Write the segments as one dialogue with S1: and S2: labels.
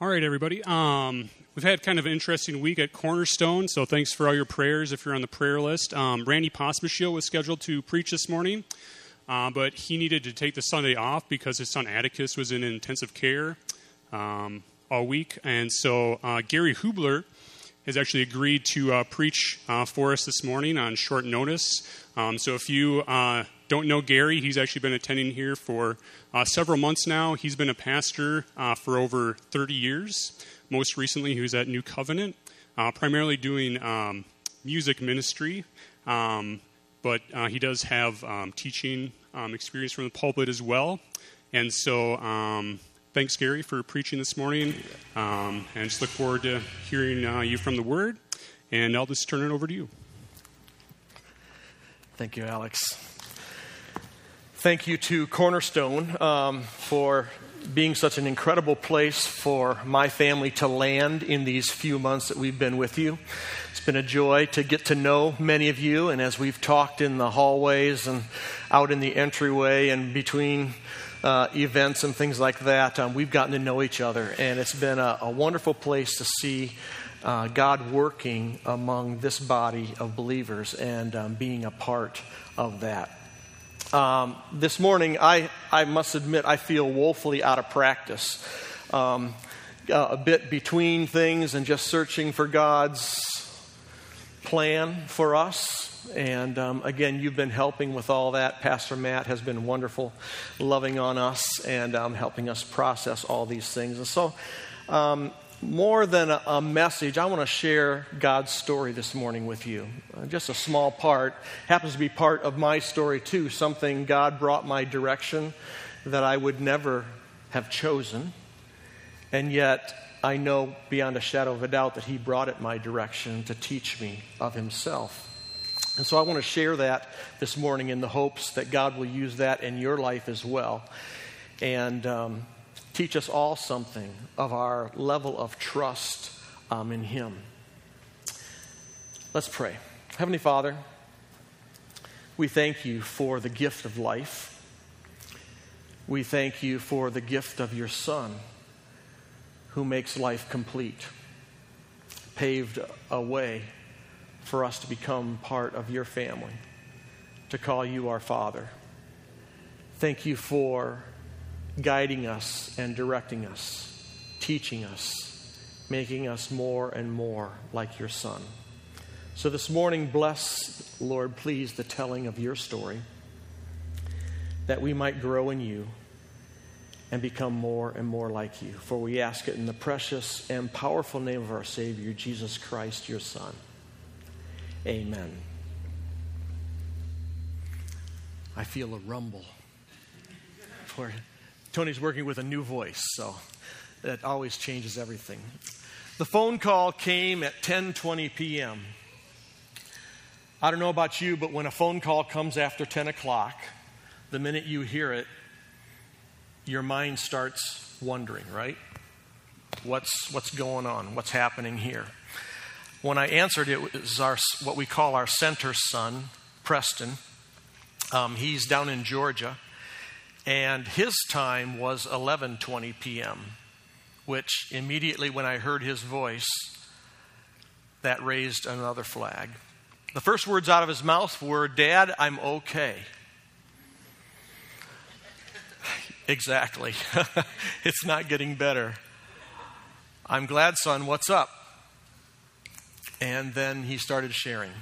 S1: All right, everybody. Um, we've had kind of an interesting week at Cornerstone, so thanks for all your prayers if you're on the prayer list. Um, Randy Posmashil was scheduled to preach this morning, uh, but he needed to take the Sunday off because his son Atticus was in intensive care um, all week. And so uh, Gary Hubler has actually agreed to uh, preach uh, for us this morning on short notice. Um, so if you uh, don't know Gary, he's actually been attending here for uh, several months now. He's been a pastor uh, for over 30 years. Most recently, he was at New Covenant, uh, primarily doing um, music ministry, um, but uh, he does have um, teaching um, experience from the pulpit as well. And so, um, thanks, Gary, for preaching this morning. And just look forward to hearing uh, you from the Word. And I'll just turn it over to you.
S2: Thank you, Alex. Thank you to Cornerstone um, for being such an incredible place for my family to land in these few months that we've been with you. It's been a joy to get to know many of you, and as we've talked in the hallways and out in the entryway and between uh, events and things like that, um, we've gotten to know each other, and it's been a, a wonderful place to see. Uh, God working among this body of believers and um, being a part of that. Um, this morning, I, I must admit, I feel woefully out of practice. Um, uh, a bit between things and just searching for God's plan for us. And um, again, you've been helping with all that. Pastor Matt has been wonderful, loving on us and um, helping us process all these things. And so, um, more than a, message, I want to share God's story this morning with you. Uh, just a small part, happens to be part of my story too, something God brought my direction that I would never have chosen. And yet, I know beyond a shadow of a doubt that He brought it my direction to teach me of Himself. And so I want to share that this morning in the hopes that God will use that in your life as well. And um, teach us all something of our level of trust um, in Him. Let's pray. Heavenly Father, we thank you for the gift of life. We thank you for the gift of your Son who makes life complete, paved a way for us to become part of your family, to call you our Father. Thank you for guiding us and directing us, teaching us, making us more and more like your Son. So this morning, bless, Lord, please, the telling of your story, that we might grow in you and become more and more like you. For we ask it in the precious and powerful name of our Savior, Jesus Christ, your Son. Amen. I feel a rumble for you. Tony's working with a new voice, so that always changes everything. The phone call came at 10:20 p.m. I don't know about you, but when a phone call comes after 10 o'clock, the minute you hear it, your mind starts wondering, right? What's, what's going on? What's happening here? When I answered, it was our, what we call our center son, Preston. Um, he's down in Georgia and his time was 11:20 p.m., which immediately when I heard his voice that raised another flag. The first words out of his mouth were, "Dad, I'm okay." exactly. it's not getting better. I'm glad, son. What's up? And then he started sharing.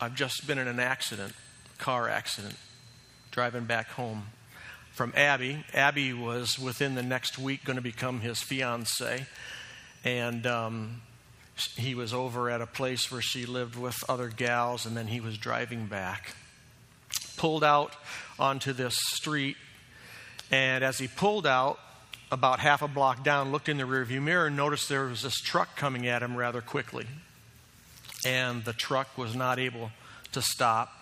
S2: I've just been in an accident, car accident, driving back home from Abby. Abby was within the next week going to become his fiance, and um, he was over at a place where she lived with other gals, and then he was driving back. Pulled out onto this street, and as he pulled out, about half a block down, looked in the rearview mirror and noticed there was this truck coming at him rather quickly. And the truck was not able to stop.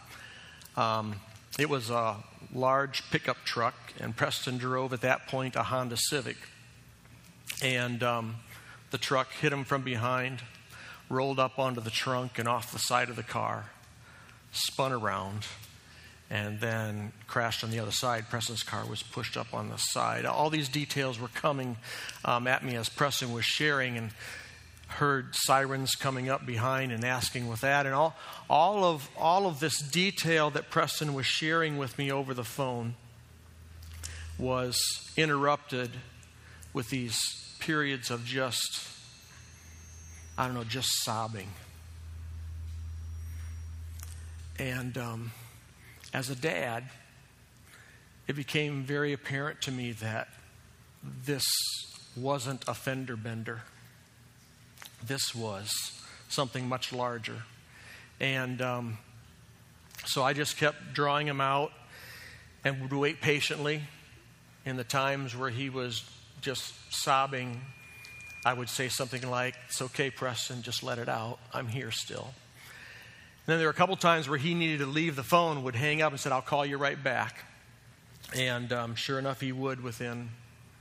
S2: Um, it was a large pickup truck, and Preston drove at that point a Honda Civic. And um, the truck hit him from behind, rolled up onto the trunk and off the side of the car, spun around, and then crashed on the other side. Preston's car was pushed up on the side. All these details were coming um, at me as Preston was sharing, and heard sirens coming up behind and asking with that, and all, all of all of this detail that Preston was sharing with me over the phone was interrupted with these periods of just, I don't know, just sobbing. And um, as a dad, it became very apparent to me that this wasn't a fender bender. This was something much larger. And um, so I just kept drawing him out and would wait patiently. In the times where he was just sobbing, I would say something like, It's okay, Preston, just let it out. I'm here still. And then there were a couple times where he needed to leave the phone, would hang up and said, I'll call you right back. And um, sure enough, he would within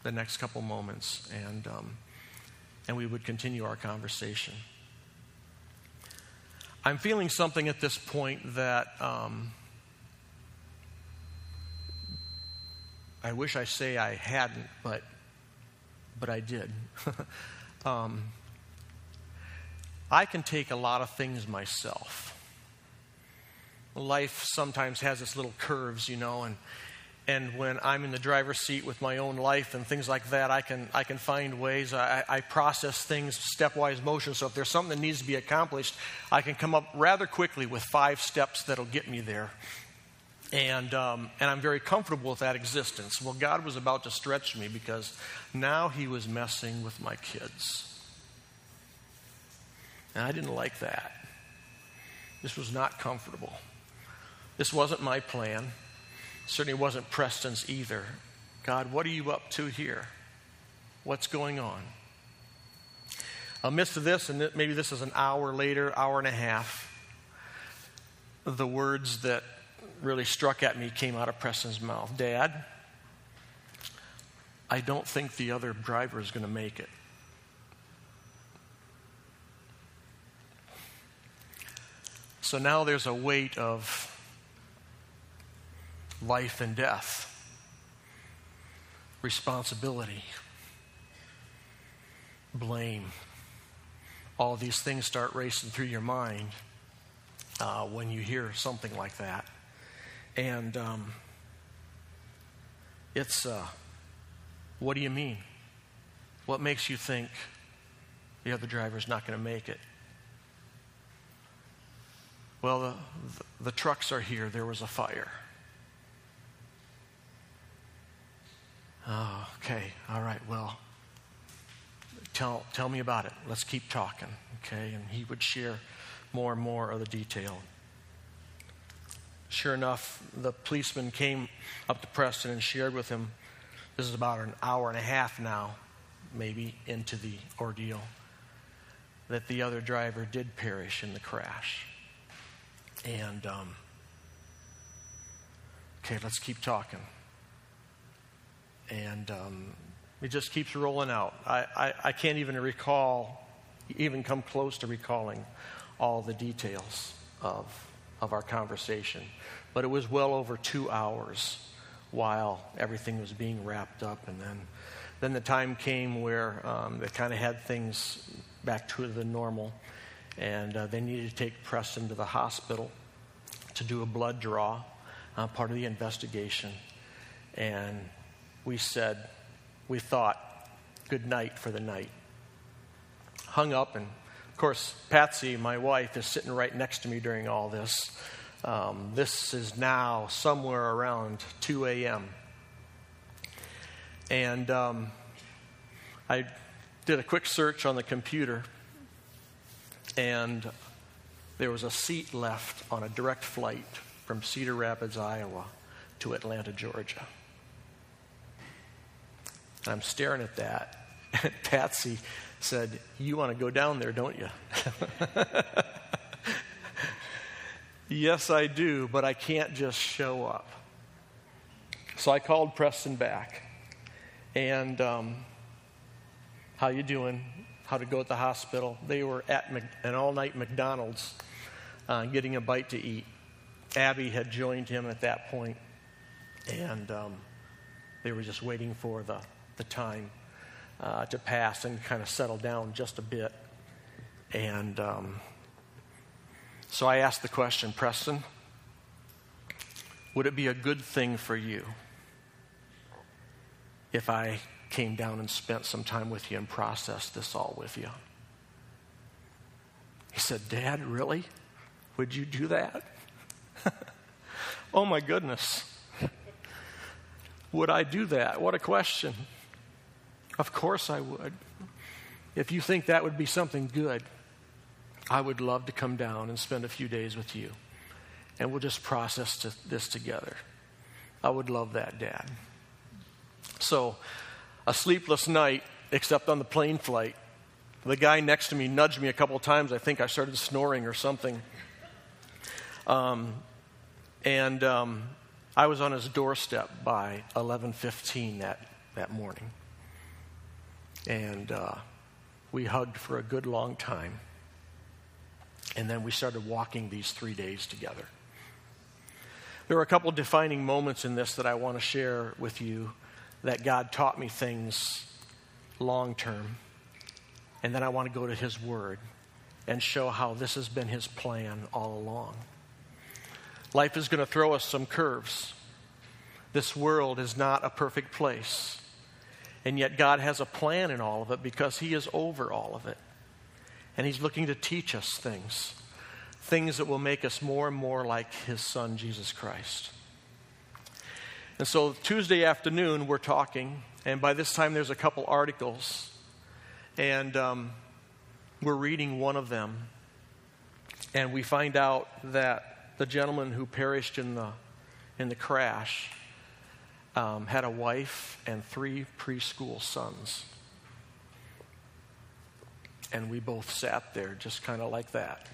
S2: the next couple moments. And, um, and we would continue our conversation. I'm feeling something at this point that um, I wish I say I hadn't, but but I did. um, I can take a lot of things myself. Life sometimes has its little curves, you know, and and when I'm in the driver's seat with my own life and things like that, I can I can find ways. I, I process things stepwise motion. So if there's something that needs to be accomplished, I can come up rather quickly with five steps that'll get me there. And, um, and I'm very comfortable with that existence. Well, God was about to stretch me because now He was messing with my kids. And I didn't like that. This was not comfortable. This wasn't my plan. Certainly wasn't Preston's either. God, what are you up to here? What's going on? Amidst of this, and maybe this is an hour later, hour and a half, the words that really struck at me came out of Preston's mouth Dad, I don't think the other driver is going to make it. So now there's a weight of life and death, responsibility, blame. All these things start racing through your mind uh, when you hear something like that. And um, it's, uh, what do you mean? What makes you think the other driver's not going to make it? Well, the, the, the trucks are here. There was a fire. Oh, okay. All right. Well, tell, tell me about it. Let's keep talking. Okay. And he would share more and more of the detail. Sure enough, the policeman came up to Preston and shared with him. This is about an hour and a half now, maybe, into the ordeal, that the other driver did perish in the crash. And, um, okay, let's keep talking. And um, it just keeps rolling out. I, I, I can't even recall, even come close to recalling all the details of of our conversation. But it was well over two hours while everything was being wrapped up. And then, then the time came where um, they kind of had things back to the normal. And uh, they needed to take Preston to the hospital to do a blood draw, uh, part of the investigation. And we said, we thought, good night for the night. Hung up and of course, Patsy, my wife, is sitting right next to me during all this. Um, this is now somewhere around 2 a.m. And um, I did a quick search on the computer, and there was a seat left on a direct flight from Cedar Rapids, Iowa to Atlanta, Georgia. I'm staring at that. And Patsy said, You want to go down there, don't you? yes, I do, but I can't just show up. So I called Preston back. And um, how you doing? How to go at the hospital? They were at an all-night McDonald's uh, getting a bite to eat. Abby had joined him at that point, and um, they were just waiting for the, the time uh, to pass and kind of settle down just a bit. And um, so I asked the question, Preston, would it be a good thing for you if I came down and spent some time with you and processed this all with you? He said, Dad, really? Would you do that? oh my goodness. Would I do that? What a question. Of course I would. If you think that would be something good, I would love to come down and spend a few days with you. And we'll just process this together. I would love that, Dad. So, a sleepless night, except on the plane flight. The guy next to me nudged me a couple of times. I think I started snoring or something. Um, and um, I was on his doorstep by 11:15 that that morning, and uh, we hugged for a good long time. And then we started walking these three days together. There are a couple defining moments in this that I want to share with you that God taught me things long term. And then I want to go to His Word and show how this has been His plan all along. Life is going to throw us some curves. This world is not a perfect place. And yet, God has a plan in all of it because He is over all of it. And He's looking to teach us things, things that will make us more and more like His Son, Jesus Christ. And so, Tuesday afternoon, we're talking, and by this time, there's a couple articles, and um, we're reading one of them, and we find out that the gentleman who perished in the, in the crash um, had a wife and three preschool sons. And we both sat there just kind of like that.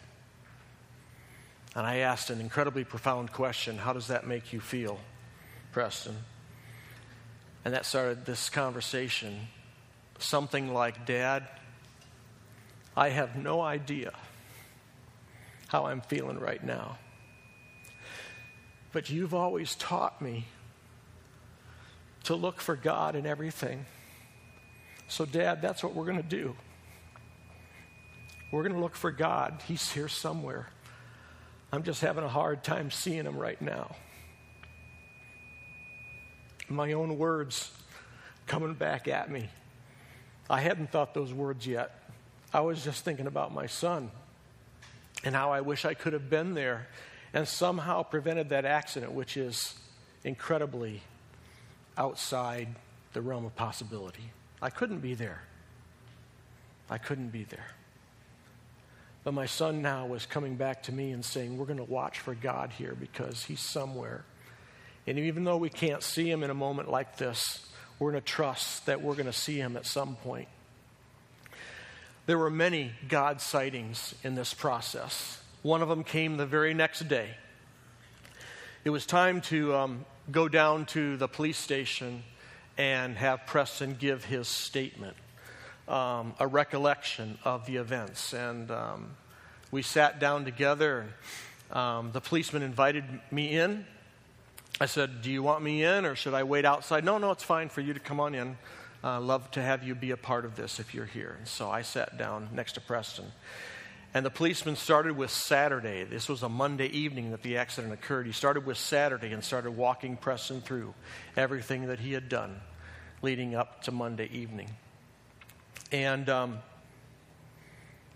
S2: And I asked an incredibly profound question How does that make you feel, Preston? And that started this conversation. Something like, Dad, I have no idea how I'm feeling right now. But you've always taught me to look for God in everything. So, Dad, that's what we're going to do. We're going to look for God. He's here somewhere. I'm just having a hard time seeing him right now. My own words coming back at me. I hadn't thought those words yet. I was just thinking about my son and how I wish I could have been there and somehow prevented that accident, which is incredibly outside the realm of possibility. I couldn't be there. I couldn't be there. But my son now was coming back to me and saying, We're going to watch for God here because he's somewhere. And even though we can't see him in a moment like this, we're going to trust that we're going to see him at some point. There were many God sightings in this process. One of them came the very next day. It was time to um, go down to the police station and have Preston give his statement, um, a recollection of the events. And um, we sat down together, um, the policeman invited me in. I said, Do you want me in or should I wait outside? No, no, it's fine for you to come on in. Uh, love to have you be a part of this if you're here. And so I sat down next to Preston. And the policeman started with Saturday. This was a Monday evening that the accident occurred. He started with Saturday and started walking Preston through everything that he had done leading up to Monday evening. And um,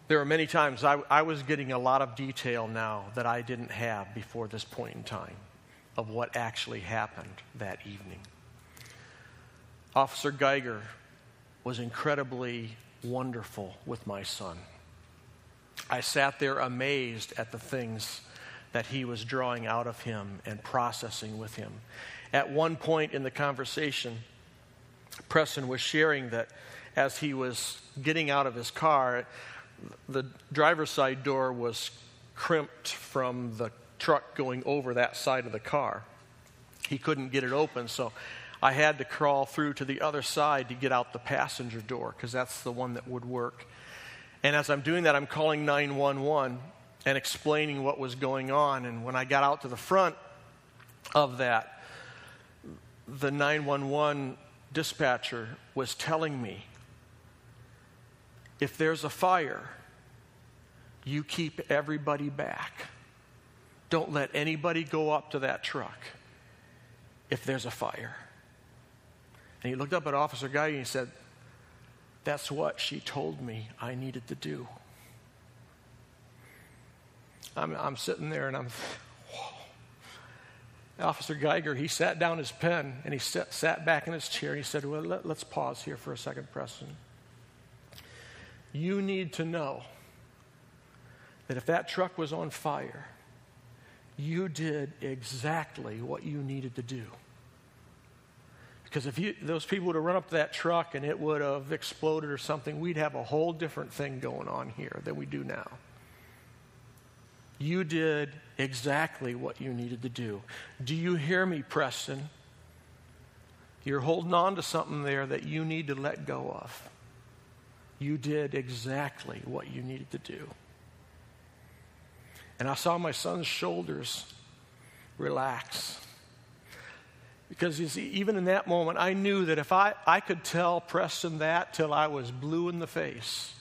S2: there are many times I, I was getting a lot of detail now that I didn't have before this point in time of what actually happened that evening. Officer Geiger was incredibly wonderful with my son. I sat there amazed at the things that he was drawing out of him and processing with him. At one point in the conversation, Preston was sharing that as he was getting out of his car, the driver's side door was crimped from the truck going over that side of the car. He couldn't get it open, so I had to crawl through to the other side to get out the passenger door because that's the one that would work. And as I'm doing that, I'm calling 911. and explaining what was going on. And when I got out to the front of that, the 911 dispatcher was telling me if there's a fire, you keep everybody back. Don't let anybody go up to that truck if there's a fire. And he looked up at Officer Geiger and he said, That's what she told me I needed to do. I'm, I'm sitting there and I'm, whoa. Officer Geiger, he sat down his pen and he sat, sat back in his chair and he said, Well, let, let's pause here for a second, Preston. You need to know that if that truck was on fire, you did exactly what you needed to do. Because if you, those people would have run up that truck and it would have exploded or something, we'd have a whole different thing going on here than we do now. You did exactly what you needed to do. Do you hear me, Preston? You're holding on to something there that you need to let go of. You did exactly what you needed to do. And I saw my son's shoulders relax. Because you see, even in that moment, I knew that if I, I could tell Preston that till I was blue in the face,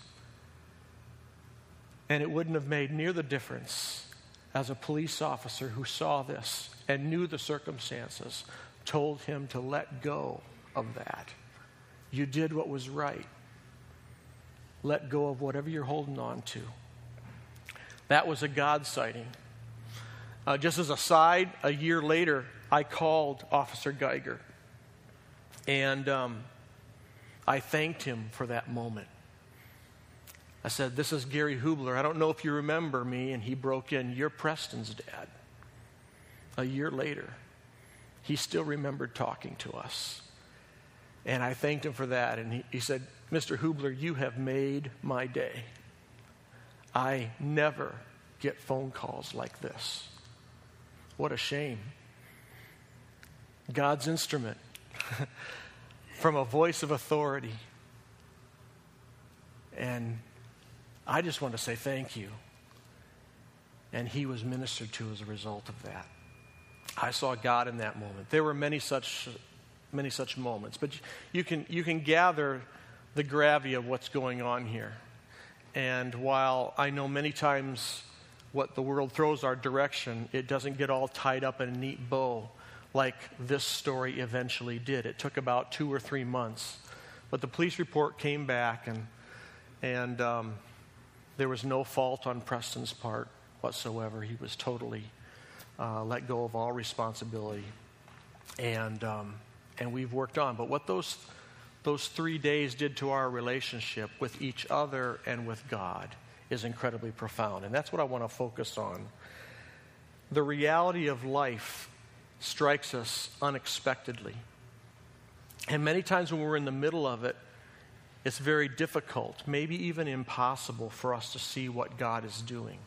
S2: and it wouldn't have made near the difference as a police officer who saw this and knew the circumstances told him to let go of that. You did what was right. Let go of whatever you're holding on to. That was a God sighting. Uh, just as a side, a year later, I called Officer Geiger and um, I thanked him for that moment. I said, This is Gary Hubler. I don't know if you remember me. And he broke in, You're Preston's dad. A year later, he still remembered talking to us. And I thanked him for that. And he, he said, Mr. Hubler, you have made my day. I never get phone calls like this. What a shame. God's instrument from a voice of authority. And I just want to say thank you. And he was ministered to as a result of that. I saw God in that moment. There were many such, many such moments, but you can, you can gather the gravity of what's going on here. And while I know many times what the world throws our direction, it doesn't get all tied up in a neat bow like this story eventually did. It took about two or three months. But the police report came back, and, and um, there was no fault on Preston's part whatsoever. He was totally uh, let go of all responsibility. And, um, and we've worked on. But what those, those three days did to our relationship with each other and with God is incredibly profound. And that's what I want to focus on. The reality of life strikes us unexpectedly. And many times when we're in the middle of it, it's very difficult, maybe even impossible for us to see what God is doing.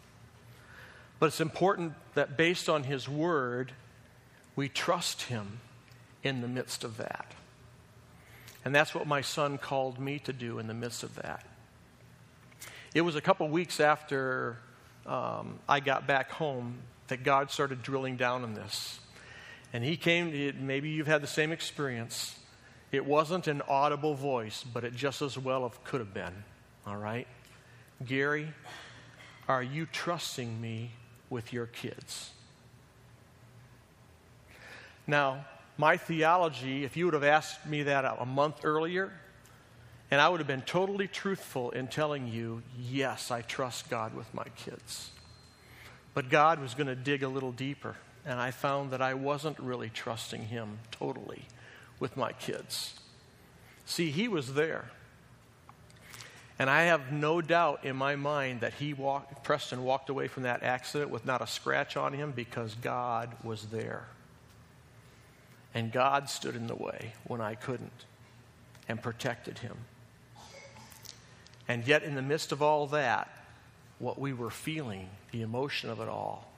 S2: But it's important that based on His Word, we trust Him in the midst of that. And that's what my son called me to do in the midst of that. It was a couple weeks after um, I got back home that God started drilling down on this. And He came, maybe you've had the same experience. It wasn't an audible voice, but it just as well could have been. All right? Gary, are you trusting me with your kids? Now, my theology, if you would have asked me that a month earlier, and I would have been totally truthful in telling you, yes, I trust God with my kids. But God was going to dig a little deeper, and I found that I wasn't really trusting Him totally with my kids. See, He was there. And I have no doubt in my mind that he walked, Preston walked away from that accident with not a scratch on him because God was there. And God stood in the way when I couldn't and protected him. And yet, in the midst of all that, what we were feeling, the emotion of it all,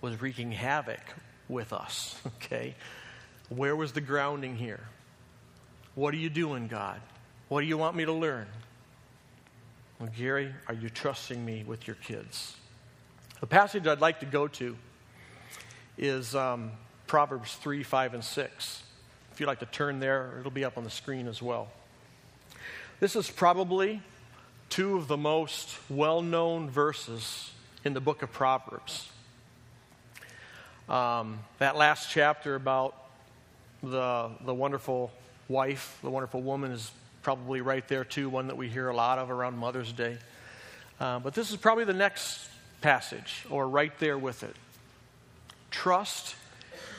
S2: was wreaking havoc with us. Okay? Where was the grounding here? What are you doing, God? What do you want me to learn? Well, Gary, are you trusting me with your kids? The passage I'd like to go to is um, Proverbs 3, 5, and 6. If you'd like to turn there, it'll be up on the screen as well. This is probably two of the most well known verses in the book of Proverbs. Um, that last chapter about the, the wonderful wife, the wonderful woman, is probably right there too, one that we hear a lot of around Mother's Day. Uh, but this is probably the next passage, or right there with it. Trust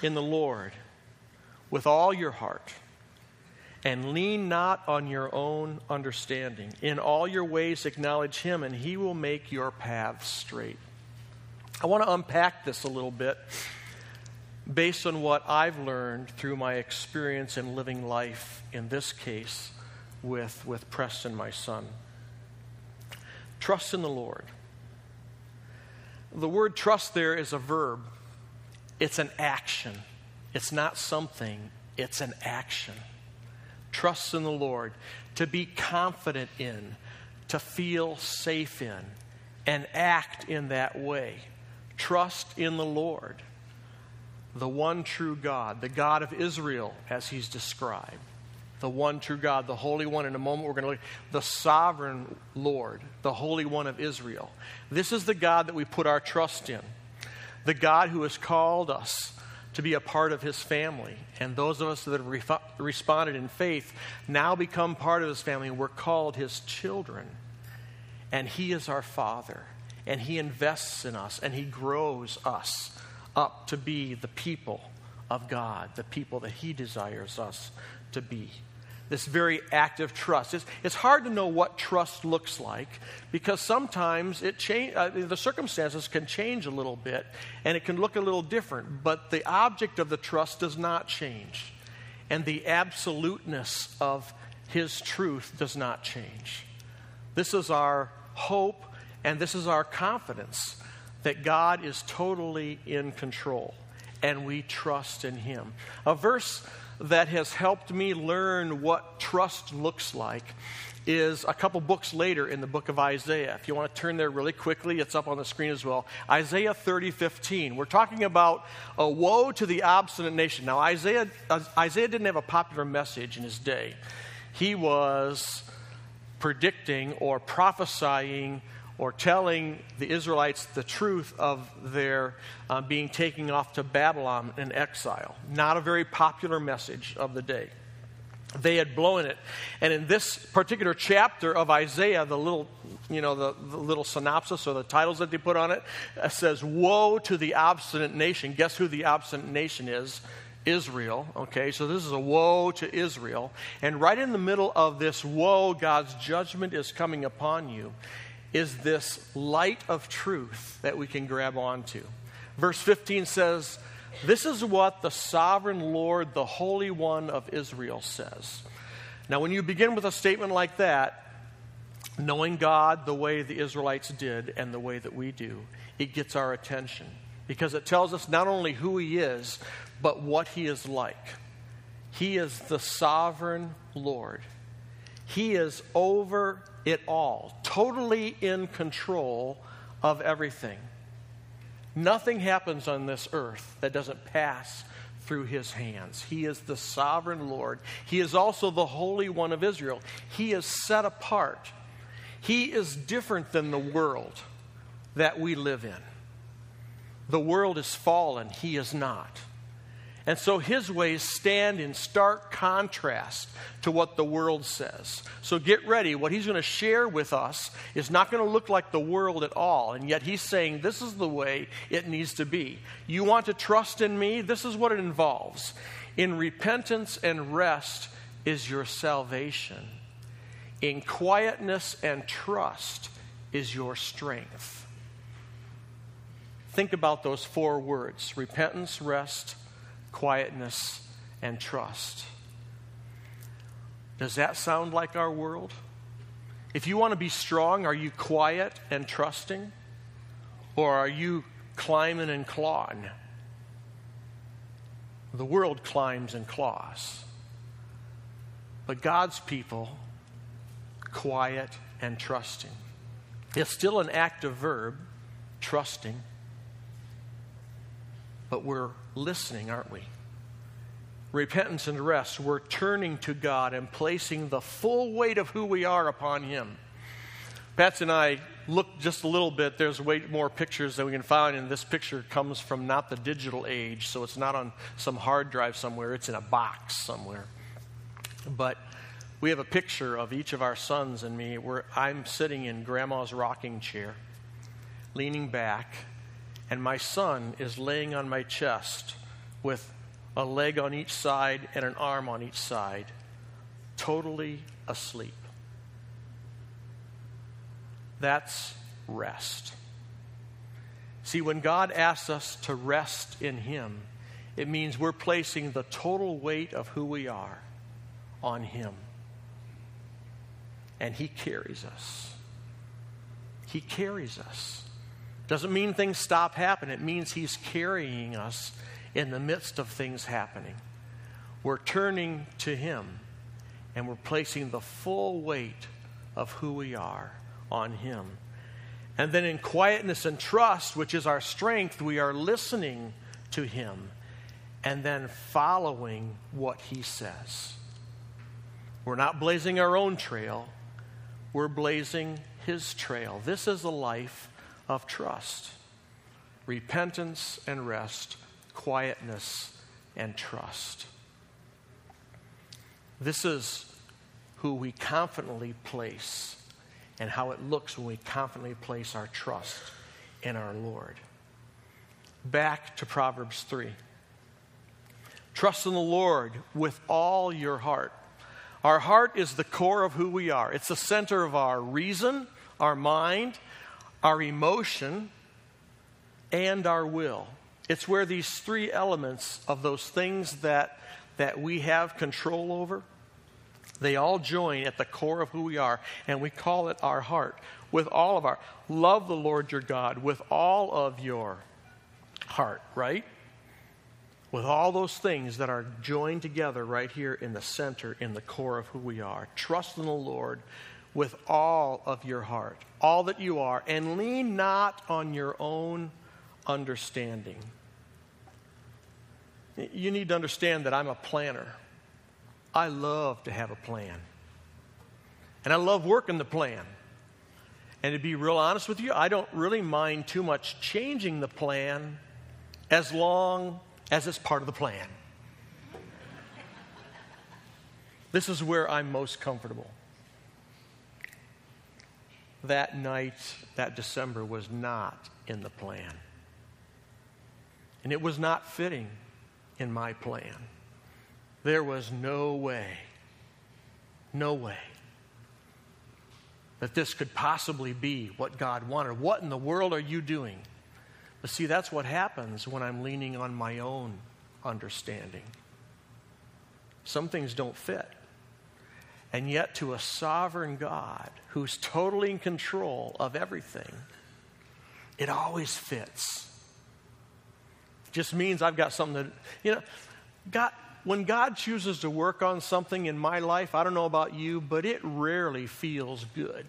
S2: in the Lord with all your heart and lean not on your own understanding. In all your ways, acknowledge Him, and He will make your paths straight. I want to unpack this a little bit based on what I've learned through my experience in living life, in this case, with, with Preston, my son. Trust in the Lord. The word trust there is a verb, it's an action. It's not something, it's an action. Trust in the Lord, to be confident in, to feel safe in, and act in that way. Trust in the Lord, the one true God, the God of Israel, as he's described the one true God, the Holy One. In a moment, we're going to look the sovereign Lord, the Holy One of Israel. This is the God that we put our trust in, the God who has called us to be a part of his family. And those of us that have re- responded in faith now become part of his family. We're called his children. And he is our Father. And he invests in us and he grows us up to be the people of God, the people that he desires us to be this very active trust. It's, it's hard to know what trust looks like because sometimes it change, uh, the circumstances can change a little bit and it can look a little different, but the object of the trust does not change. And the absoluteness of His truth does not change. This is our hope and this is our confidence that God is totally in control and we trust in Him. A verse that has helped me learn what trust looks like is a couple books later in the book of Isaiah. If you want to turn there really quickly, it's up on the screen as well. Isaiah 30, 15. We're talking about a woe to the obstinate nation. Now, Isaiah, uh, Isaiah didn't have a popular message in his day. He was predicting or prophesying or telling the Israelites the truth of their uh, being taken off to Babylon in exile. Not a very popular message of the day. They had blown it. And in this particular chapter of Isaiah, the little, you know, the, the little synopsis or the titles that they put on it uh, says, Woe to the obstinate nation. Guess who the obstinate nation is? Israel. Okay, so this is a woe to Israel. And right in the middle of this woe, God's judgment is coming upon you is this light of truth that we can grab onto. Verse 15 says, This is what the sovereign Lord, the Holy One of Israel, says. Now, when you begin with a statement like that, knowing God the way the Israelites did and the way that we do, it gets our attention because it tells us not only who He is, but what He is like. He is the sovereign Lord. He is over it all, totally in control of everything. Nothing happens on this earth that doesn't pass through his hands. He is the sovereign Lord. He is also the Holy One of Israel. He is set apart. He is different than the world that we live in. The world is fallen, he is not. And so his ways stand in stark contrast to what the world says. So get ready. What he's going to share with us is not going to look like the world at all. And yet he's saying this is the way it needs to be. You want to trust in me? This is what it involves. In repentance and rest is your salvation, in quietness and trust is your strength. Think about those four words repentance, rest, quietness, and trust. Does that sound like our world? If you want to be strong, are you quiet and trusting? Or are you climbing and clawing? The world climbs and claws. But God's people, quiet and trusting. It's still an active verb, trusting. But we're listening, aren't we? Repentance and rest, we're turning to God and placing the full weight of who we are upon Him. Betsy and I looked just a little bit. There's way more pictures that we can find, and this picture comes from not the digital age, so it's not on some hard drive somewhere, it's in a box somewhere. But we have a picture of each of our sons and me where I'm sitting in grandma's rocking chair, leaning back, and my son is laying on my chest with a leg on each side and an arm on each side, totally asleep. That's rest. See, when God asks us to rest in Him, it means we're placing the total weight of who we are on Him. And He carries us. He carries us. Doesn't mean things stop happening, it means He's carrying us in the midst of things happening. We're turning to Him and we're placing the full weight of who we are on Him. And then in quietness and trust, which is our strength, we are listening to Him and then following what He says. We're not blazing our own trail, we're blazing His trail. This is a life of trust, repentance and rest, quietness and trust. This is who we confidently place and how it looks when we confidently place our trust in our Lord. Back to Proverbs 3. Trust in the Lord with all your heart. Our heart is the core of who we are, it's the center of our reason, our mind, our emotion, and our will. It's where these three elements of those things that, that we have control over they all join at the core of who we are, and we call it our heart. With all of our, love the Lord your God with all of your heart, right? With all those things that are joined together right here in the center, in the core of who we are. Trust in the Lord with all of your heart, all that you are, and lean not on your own understanding. You need to understand that I'm a planner. I love to have a plan. And I love working the plan. And to be real honest with you, I don't really mind too much changing the plan as long as it's part of the plan. this is where I'm most comfortable. That night, that December, was not in the plan. And it was not fitting in my plan. There was no way, no way that this could possibly be what God wanted. What in the world are you doing? But see, that's what happens when I'm leaning on my own understanding. Some things don't fit. And yet, to a sovereign God who's totally in control of everything, it always fits. Just means I've got something that, you know, God, when God chooses to work on something in my life, I don't know about you, but it rarely feels good.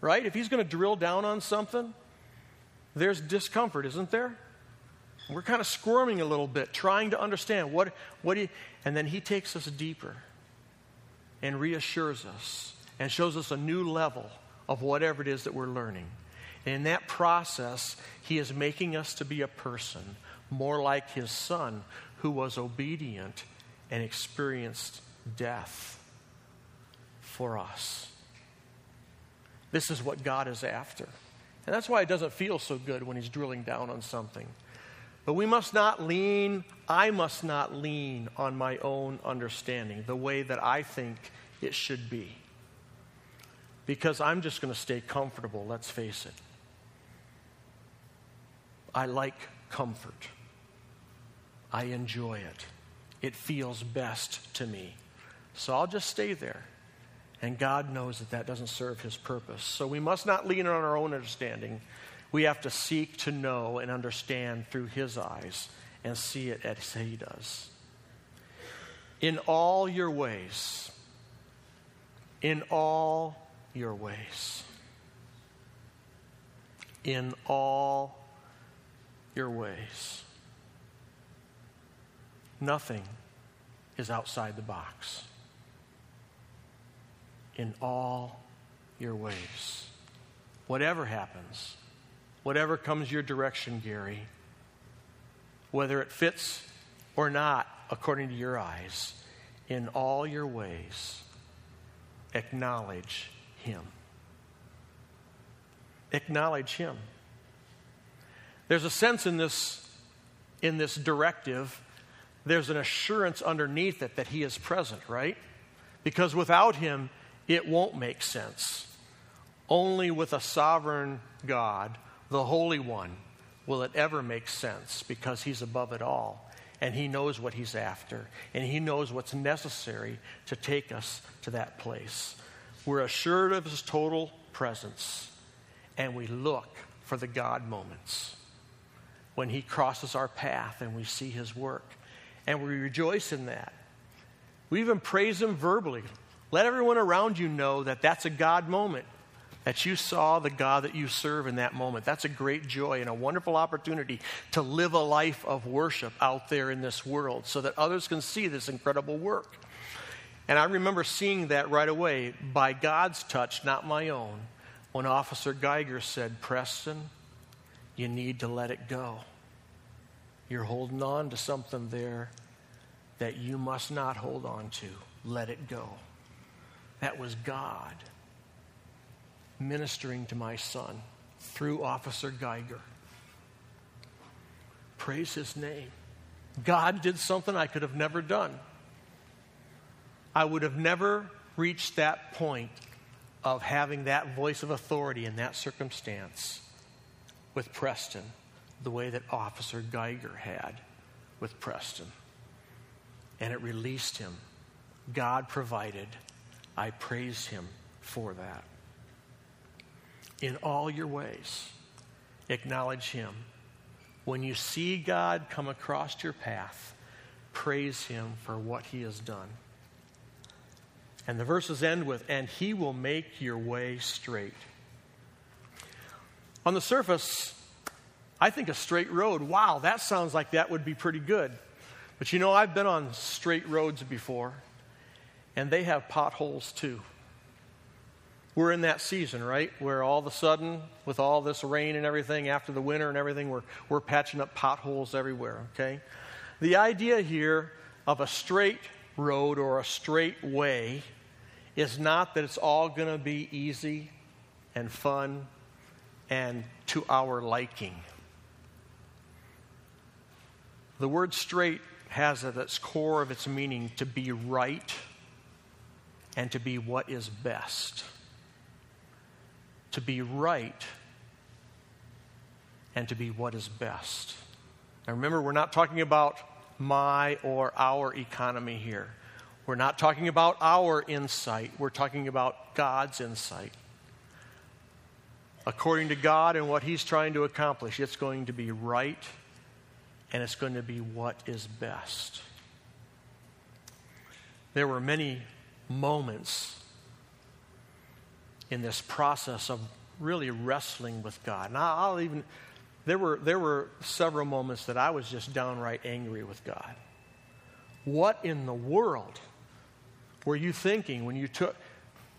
S2: Right? If He's going to drill down on something, there's discomfort, isn't there? We're kind of squirming a little bit, trying to understand what, what he, and then He takes us deeper and reassures us and shows us a new level of whatever it is that we're learning. And in that process, He is making us to be a person more like His Son who was obedient and experienced death for us. This is what God is after. And that's why it doesn't feel so good when He's drilling down on something. But we must not lean, I must not lean on my own understanding, the way that I think it should be. Because I'm just going to stay comfortable, let's face it. I like comfort. I enjoy it. It feels best to me. So I'll just stay there. And God knows that that doesn't serve his purpose. So we must not lean on our own understanding. We have to seek to know and understand through his eyes and see it as he does. In all your ways, in all your ways, in all your ways. nothing is outside the box. In all your ways. Whatever happens, whatever comes your direction, Gary, whether it fits or not according to your eyes, in all your ways, acknowledge Him. Acknowledge Him. There's a sense in this, in this directive, there's an assurance underneath it that He is present, right? Because without Him, it won't make sense. Only with a sovereign God, the Holy One, will it ever make sense because He's above it all and He knows what He's after and He knows what's necessary to take us to that place. We're assured of His total presence and we look for the God moments when He crosses our path and we see His work and we rejoice in that. We even praise Him verbally. Let everyone around you know that that's a God moment, that you saw the God that you serve in that moment. That's a great joy and a wonderful opportunity to live a life of worship out there in this world so that others can see this incredible work. And I remember seeing that right away by God's touch, not my own, when Officer Geiger said, Preston, you need to let it go. You're holding on to something there that you must not hold on to. Let it go. That was God ministering to my son through Officer Geiger. Praise his name. God did something I could have never done. I would have never reached that point of having that voice of authority in that circumstance with Preston the way that Officer Geiger had with Preston. And it released him. God provided. I praise him for that. In all your ways, acknowledge him. When you see God come across your path, praise him for what he has done. And the verses end with, and he will make your way straight. On the surface, I think a straight road, wow, that sounds like that would be pretty good. But you know, I've been on straight roads before, and they have potholes too. We're in that season, right? Where all of a sudden, with all this rain and everything, after the winter and everything, we're, we're patching up potholes everywhere, okay? The idea here of a straight road or a straight way is not that it's all going to be easy and fun and to our liking. The word straight has at its core of its meaning to be right and to be what is best. To be right and to be what is best. Now remember, we're not talking about my or our economy here. We're not talking about our insight, we're talking about God's insight. According to God and what He's trying to accomplish, it's going to be right and it's going to be what is best. There were many moments in this process of really wrestling with God. And I'll even there were, there were several moments that I was just downright angry with God. What in the world were you thinking when you took,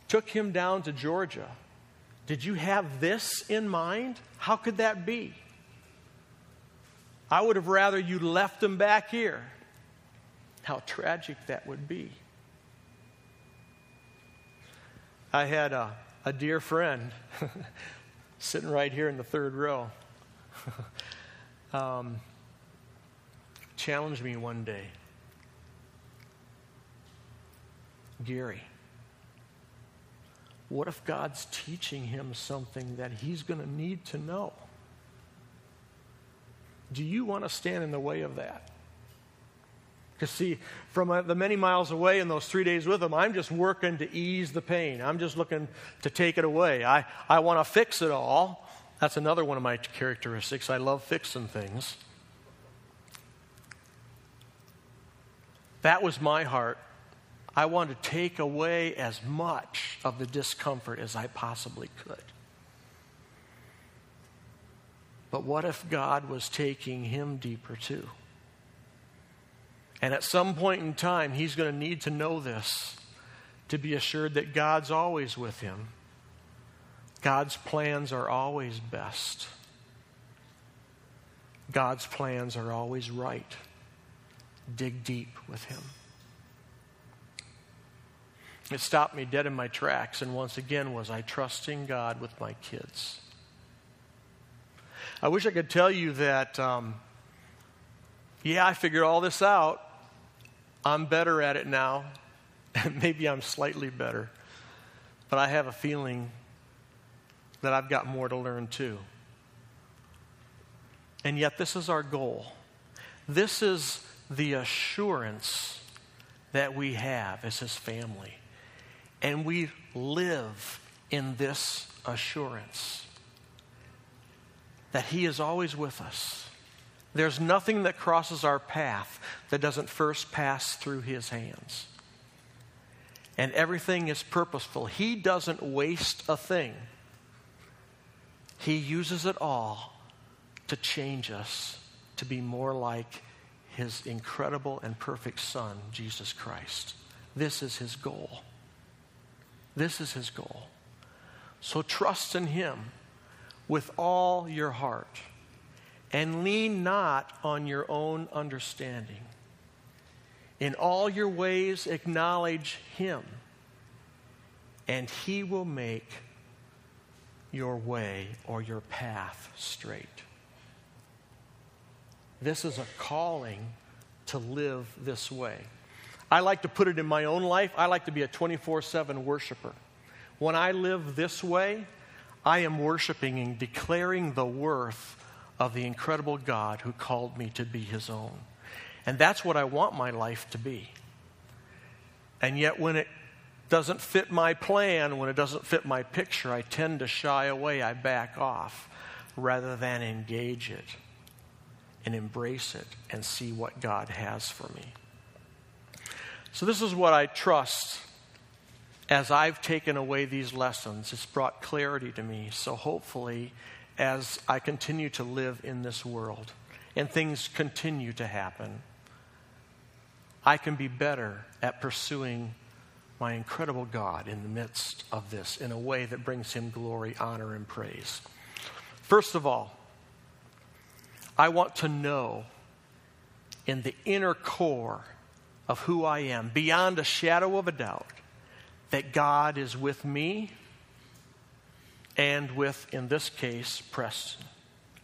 S2: took him down to Georgia? Did you have this in mind? How could that be? I would have rather you left him back here. How tragic that would be. I had a, a dear friend sitting right here in the third row. um, challenged me one day. Gary, what if God's teaching him something that he's going to need to know? Do you want to stand in the way of that? Because, see, from uh, the many miles away in those three days with him, I'm just working to ease the pain. I'm just looking to take it away. I, I want to fix it all. That's another one of my characteristics. I love fixing things. That was my heart. I wanted to take away as much of the discomfort as I possibly could. But what if God was taking him deeper too? And at some point in time, he's going to need to know this to be assured that God's always with him. God's plans are always best. God's plans are always right. Dig deep with him. It stopped me dead in my tracks, and once again, was I trusting God with my kids? I wish I could tell you that, um, yeah, I figured all this out. I'm better at it now. Maybe I'm slightly better. But I have a feeling that I've got more to learn too. And yet, this is our goal. This is the assurance that we have as His family. And we live in this assurance that He is always with us. There's nothing that crosses our path that doesn't first pass through His hands. And everything is purposeful. He doesn't waste a thing, He uses it all to change us to be more like His incredible and perfect Son, Jesus Christ. This is His goal. This is his goal. So trust in him with all your heart and lean not on your own understanding. In all your ways, acknowledge him, and he will make your way or your path straight. This is a calling to live this way. I like to put it in my own life. I like to be a 24 7 worshiper. When I live this way, I am worshiping and declaring the worth of the incredible God who called me to be his own. And that's what I want my life to be. And yet, when it doesn't fit my plan, when it doesn't fit my picture, I tend to shy away. I back off rather than engage it and embrace it and see what God has for me. So, this is what I trust as I've taken away these lessons. It's brought clarity to me. So, hopefully, as I continue to live in this world and things continue to happen, I can be better at pursuing my incredible God in the midst of this in a way that brings him glory, honor, and praise. First of all, I want to know in the inner core of who I am, beyond a shadow of a doubt, that God is with me and with, in this case, Preston.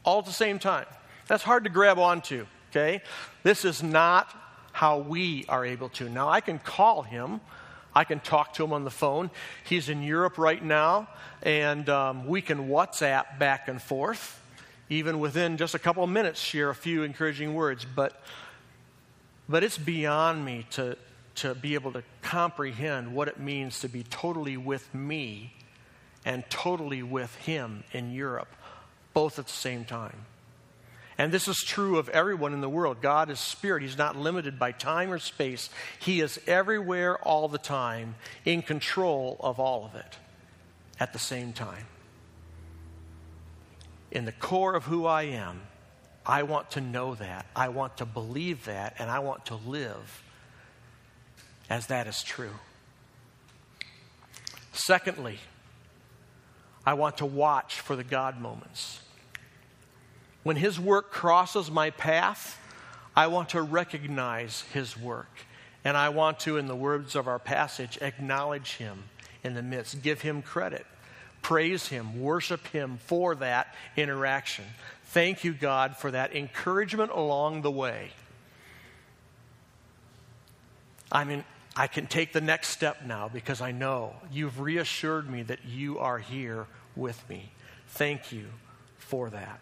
S2: All at the same time. That's hard to grab onto, okay? This is not how we are able to. Now, I can call him. I can talk to him on the phone. He's in Europe right now, and um, we can WhatsApp back and forth, even within just a couple of minutes, share a few encouraging words. But but it's beyond me to, to be able to comprehend what it means to be totally with me and totally with him in Europe, both at the same time. And this is true of everyone in the world. God is spirit. He's not limited by time or space. He is everywhere all the time, in control of all of it at the same time. In the core of who I am, I want to know that. I want to believe that. And I want to live as that is true. Secondly, I want to watch for the God moments. When His work crosses my path, I want to recognize His work. And I want to, in the words of our passage, acknowledge Him in the midst, give Him credit, praise Him, worship Him for that interaction. Thank you, God, for that encouragement along the way. I mean, I can take the next step now because I know you've reassured me that you are here with me. Thank you for that.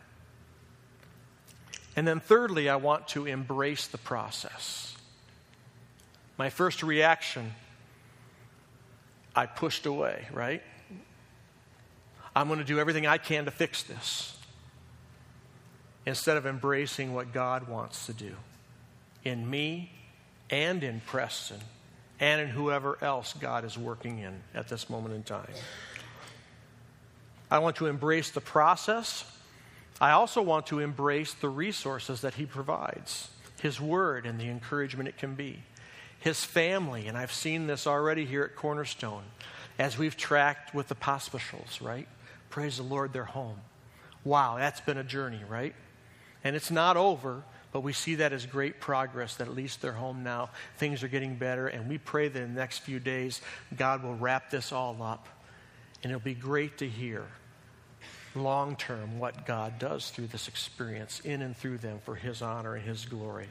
S2: And then, thirdly, I want to embrace the process. My first reaction, I pushed away, right? I'm going to do everything I can to fix this instead of embracing what God wants to do in me and in Preston and in whoever else God is working in at this moment in time. I want to embrace the process. I also want to embrace the resources that He provides. His Word and the encouragement it can be. His family, and I've seen this already here at Cornerstone as we've tracked with the Pospischals, right? Praise the Lord, they're home. Wow, that's been a journey, right? And it's not over, but we see that as great progress that at least they're home now. Things are getting better, and we pray that in the next few days, God will wrap this all up. And it'll be great to hear long term what God does through this experience in and through them for His honor and His glory.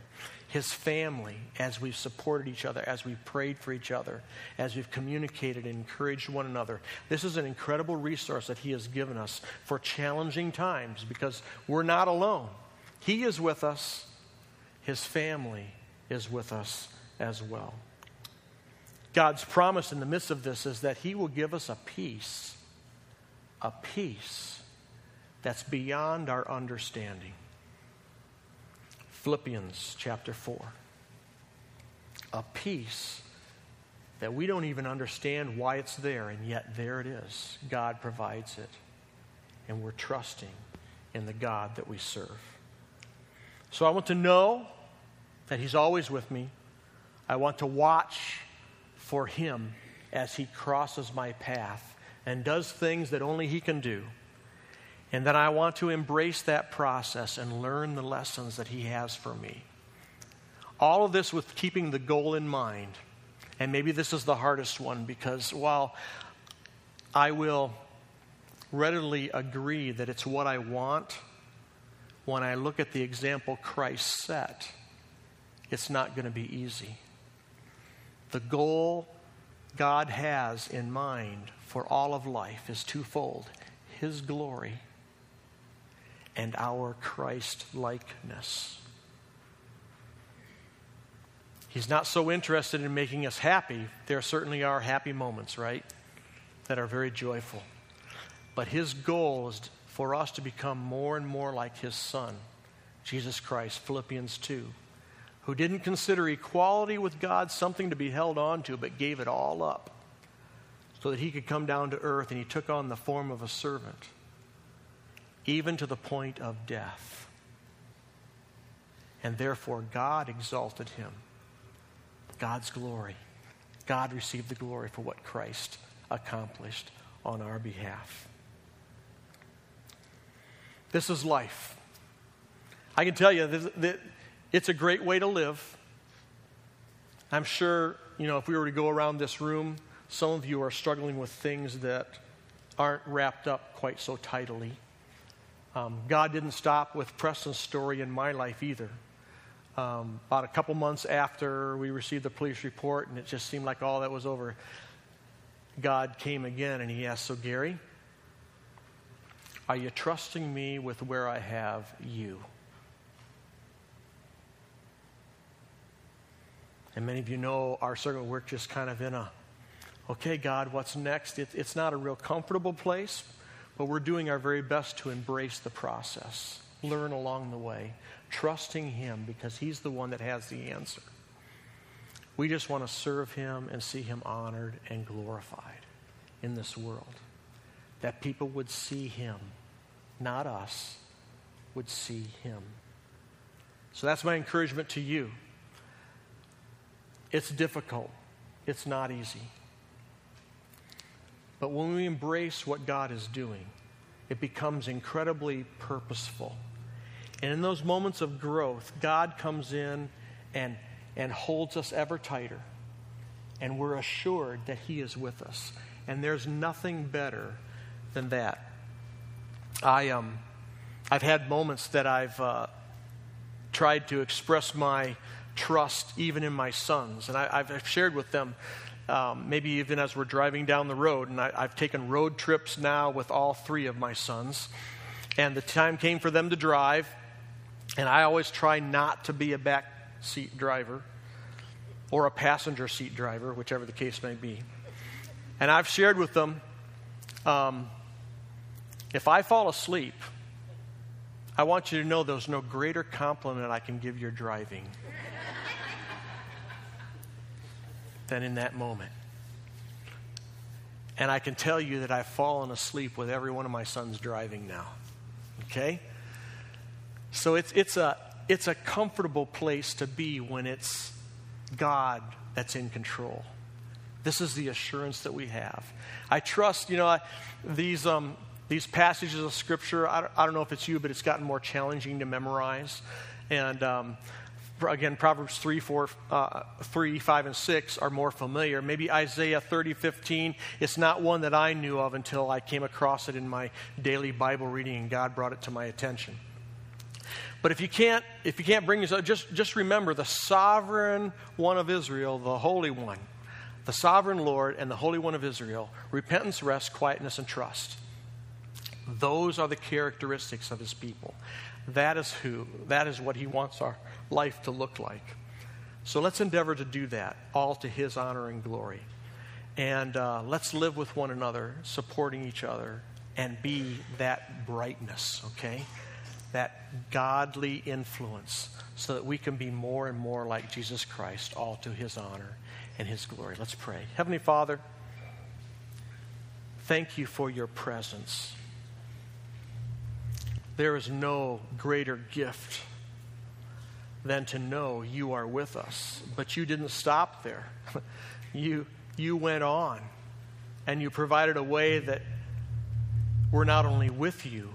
S2: His family, as we've supported each other, as we've prayed for each other, as we've communicated and encouraged one another. This is an incredible resource that He has given us for challenging times because we're not alone. He is with us, His family is with us as well. God's promise in the midst of this is that He will give us a peace, a peace that's beyond our understanding. Philippians chapter 4. A peace that we don't even understand why it's there, and yet there it is. God provides it. And we're trusting in the God that we serve. So I want to know that He's always with me. I want to watch for Him as He crosses my path and does things that only He can do. And that I want to embrace that process and learn the lessons that He has for me. All of this with keeping the goal in mind. And maybe this is the hardest one because while I will readily agree that it's what I want, when I look at the example Christ set, it's not going to be easy. The goal God has in mind for all of life is twofold His glory and our Christ likeness. He's not so interested in making us happy. There certainly are happy moments, right? That are very joyful. But his goal is for us to become more and more like his son, Jesus Christ, Philippians 2, who didn't consider equality with God something to be held on to, but gave it all up so that he could come down to earth and he took on the form of a servant even to the point of death. And therefore, God exalted him. God's glory. God received the glory for what Christ accomplished on our behalf. This is life. I can tell you that it's a great way to live. I'm sure, you know, if we were to go around this room, some of you are struggling with things that aren't wrapped up quite so tidily. Um, God didn't stop with Preston's story in my life either. Um, about a couple months after we received the police report, and it just seemed like all that was over, God came again and he asked, So, Gary, are you trusting me with where I have you? And many of you know our circle work just kind of in a, okay, God, what's next? It, it's not a real comfortable place, but we're doing our very best to embrace the process, learn along the way, trusting Him because He's the one that has the answer. We just want to serve Him and see Him honored and glorified in this world. That people would see Him, not us, would see Him. So that's my encouragement to you. It's difficult, it's not easy. But when we embrace what God is doing, it becomes incredibly purposeful. And in those moments of growth, God comes in and, and holds us ever tighter. And we're assured that He is with us. And there's nothing better than that. I, um, I've had moments that I've uh, tried to express my trust even in my sons. And I, I've shared with them um, maybe even as we're driving down the road. And I, I've taken road trips now with all three of my sons. And the time came for them to drive. And I always try not to be a back seat driver or a passenger seat driver, whichever the case may be. And I've shared with them um, if I fall asleep, I want you to know there's no greater compliment I can give your driving than in that moment. And I can tell you that I've fallen asleep with every one of my sons driving now. Okay? So it's, it's, a, it's a comfortable place to be when it's God that's in control. This is the assurance that we have. I trust, you know, these, um, these passages of Scripture, I don't, I don't, know if it's you, but it's gotten more challenging to memorize. And um, again, Proverbs 3, 4, uh, 3, 5, and 6 are more familiar. Maybe Isaiah 30, 15. It's not one that I knew of until I came across it in my daily Bible reading and God brought it to my attention. But if you can't, if you can't bring yourself, just, just remember the sovereign one of Israel, the Holy One, the sovereign Lord and the Holy One of Israel, repentance, rest, quietness, and trust. Those are the characteristics of his people. That is who, that is what he wants our life to look like. So let's endeavor to do that, all to his honor and glory. And uh, let's live with one another, supporting each other, and be that brightness, okay? That godly influence, so that we can be more and more like Jesus Christ, all to his honor and his glory. Let's pray. Heavenly Father, thank you for your presence. There is no greater gift than to know you are with us. But you didn't stop there. you, you went on and you provided a way that we're not only with you,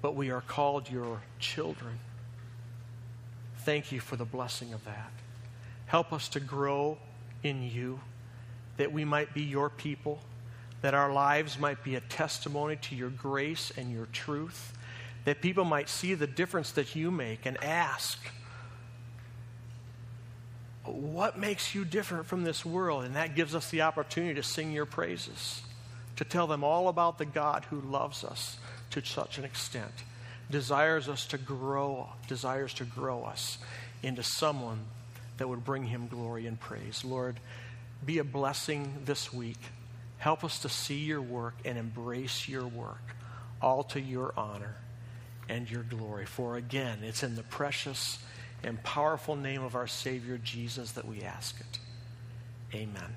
S2: but we are called your children. Thank you for the blessing of that. Help us to grow in you, that we might be your people, that our lives might be a testimony to your grace and your truth, that people might see the difference that you make and ask, What makes you different from this world? And that gives us the opportunity to sing your praises, to tell them all about the God who loves us to such an extent, desires us to grow, desires to grow us into someone that would bring him glory and praise. Lord, be a blessing this week. Help us to see your work and embrace your work, all to your honor and your glory. For again, it's in the precious and powerful name of our Savior Jesus that we ask it. Amen.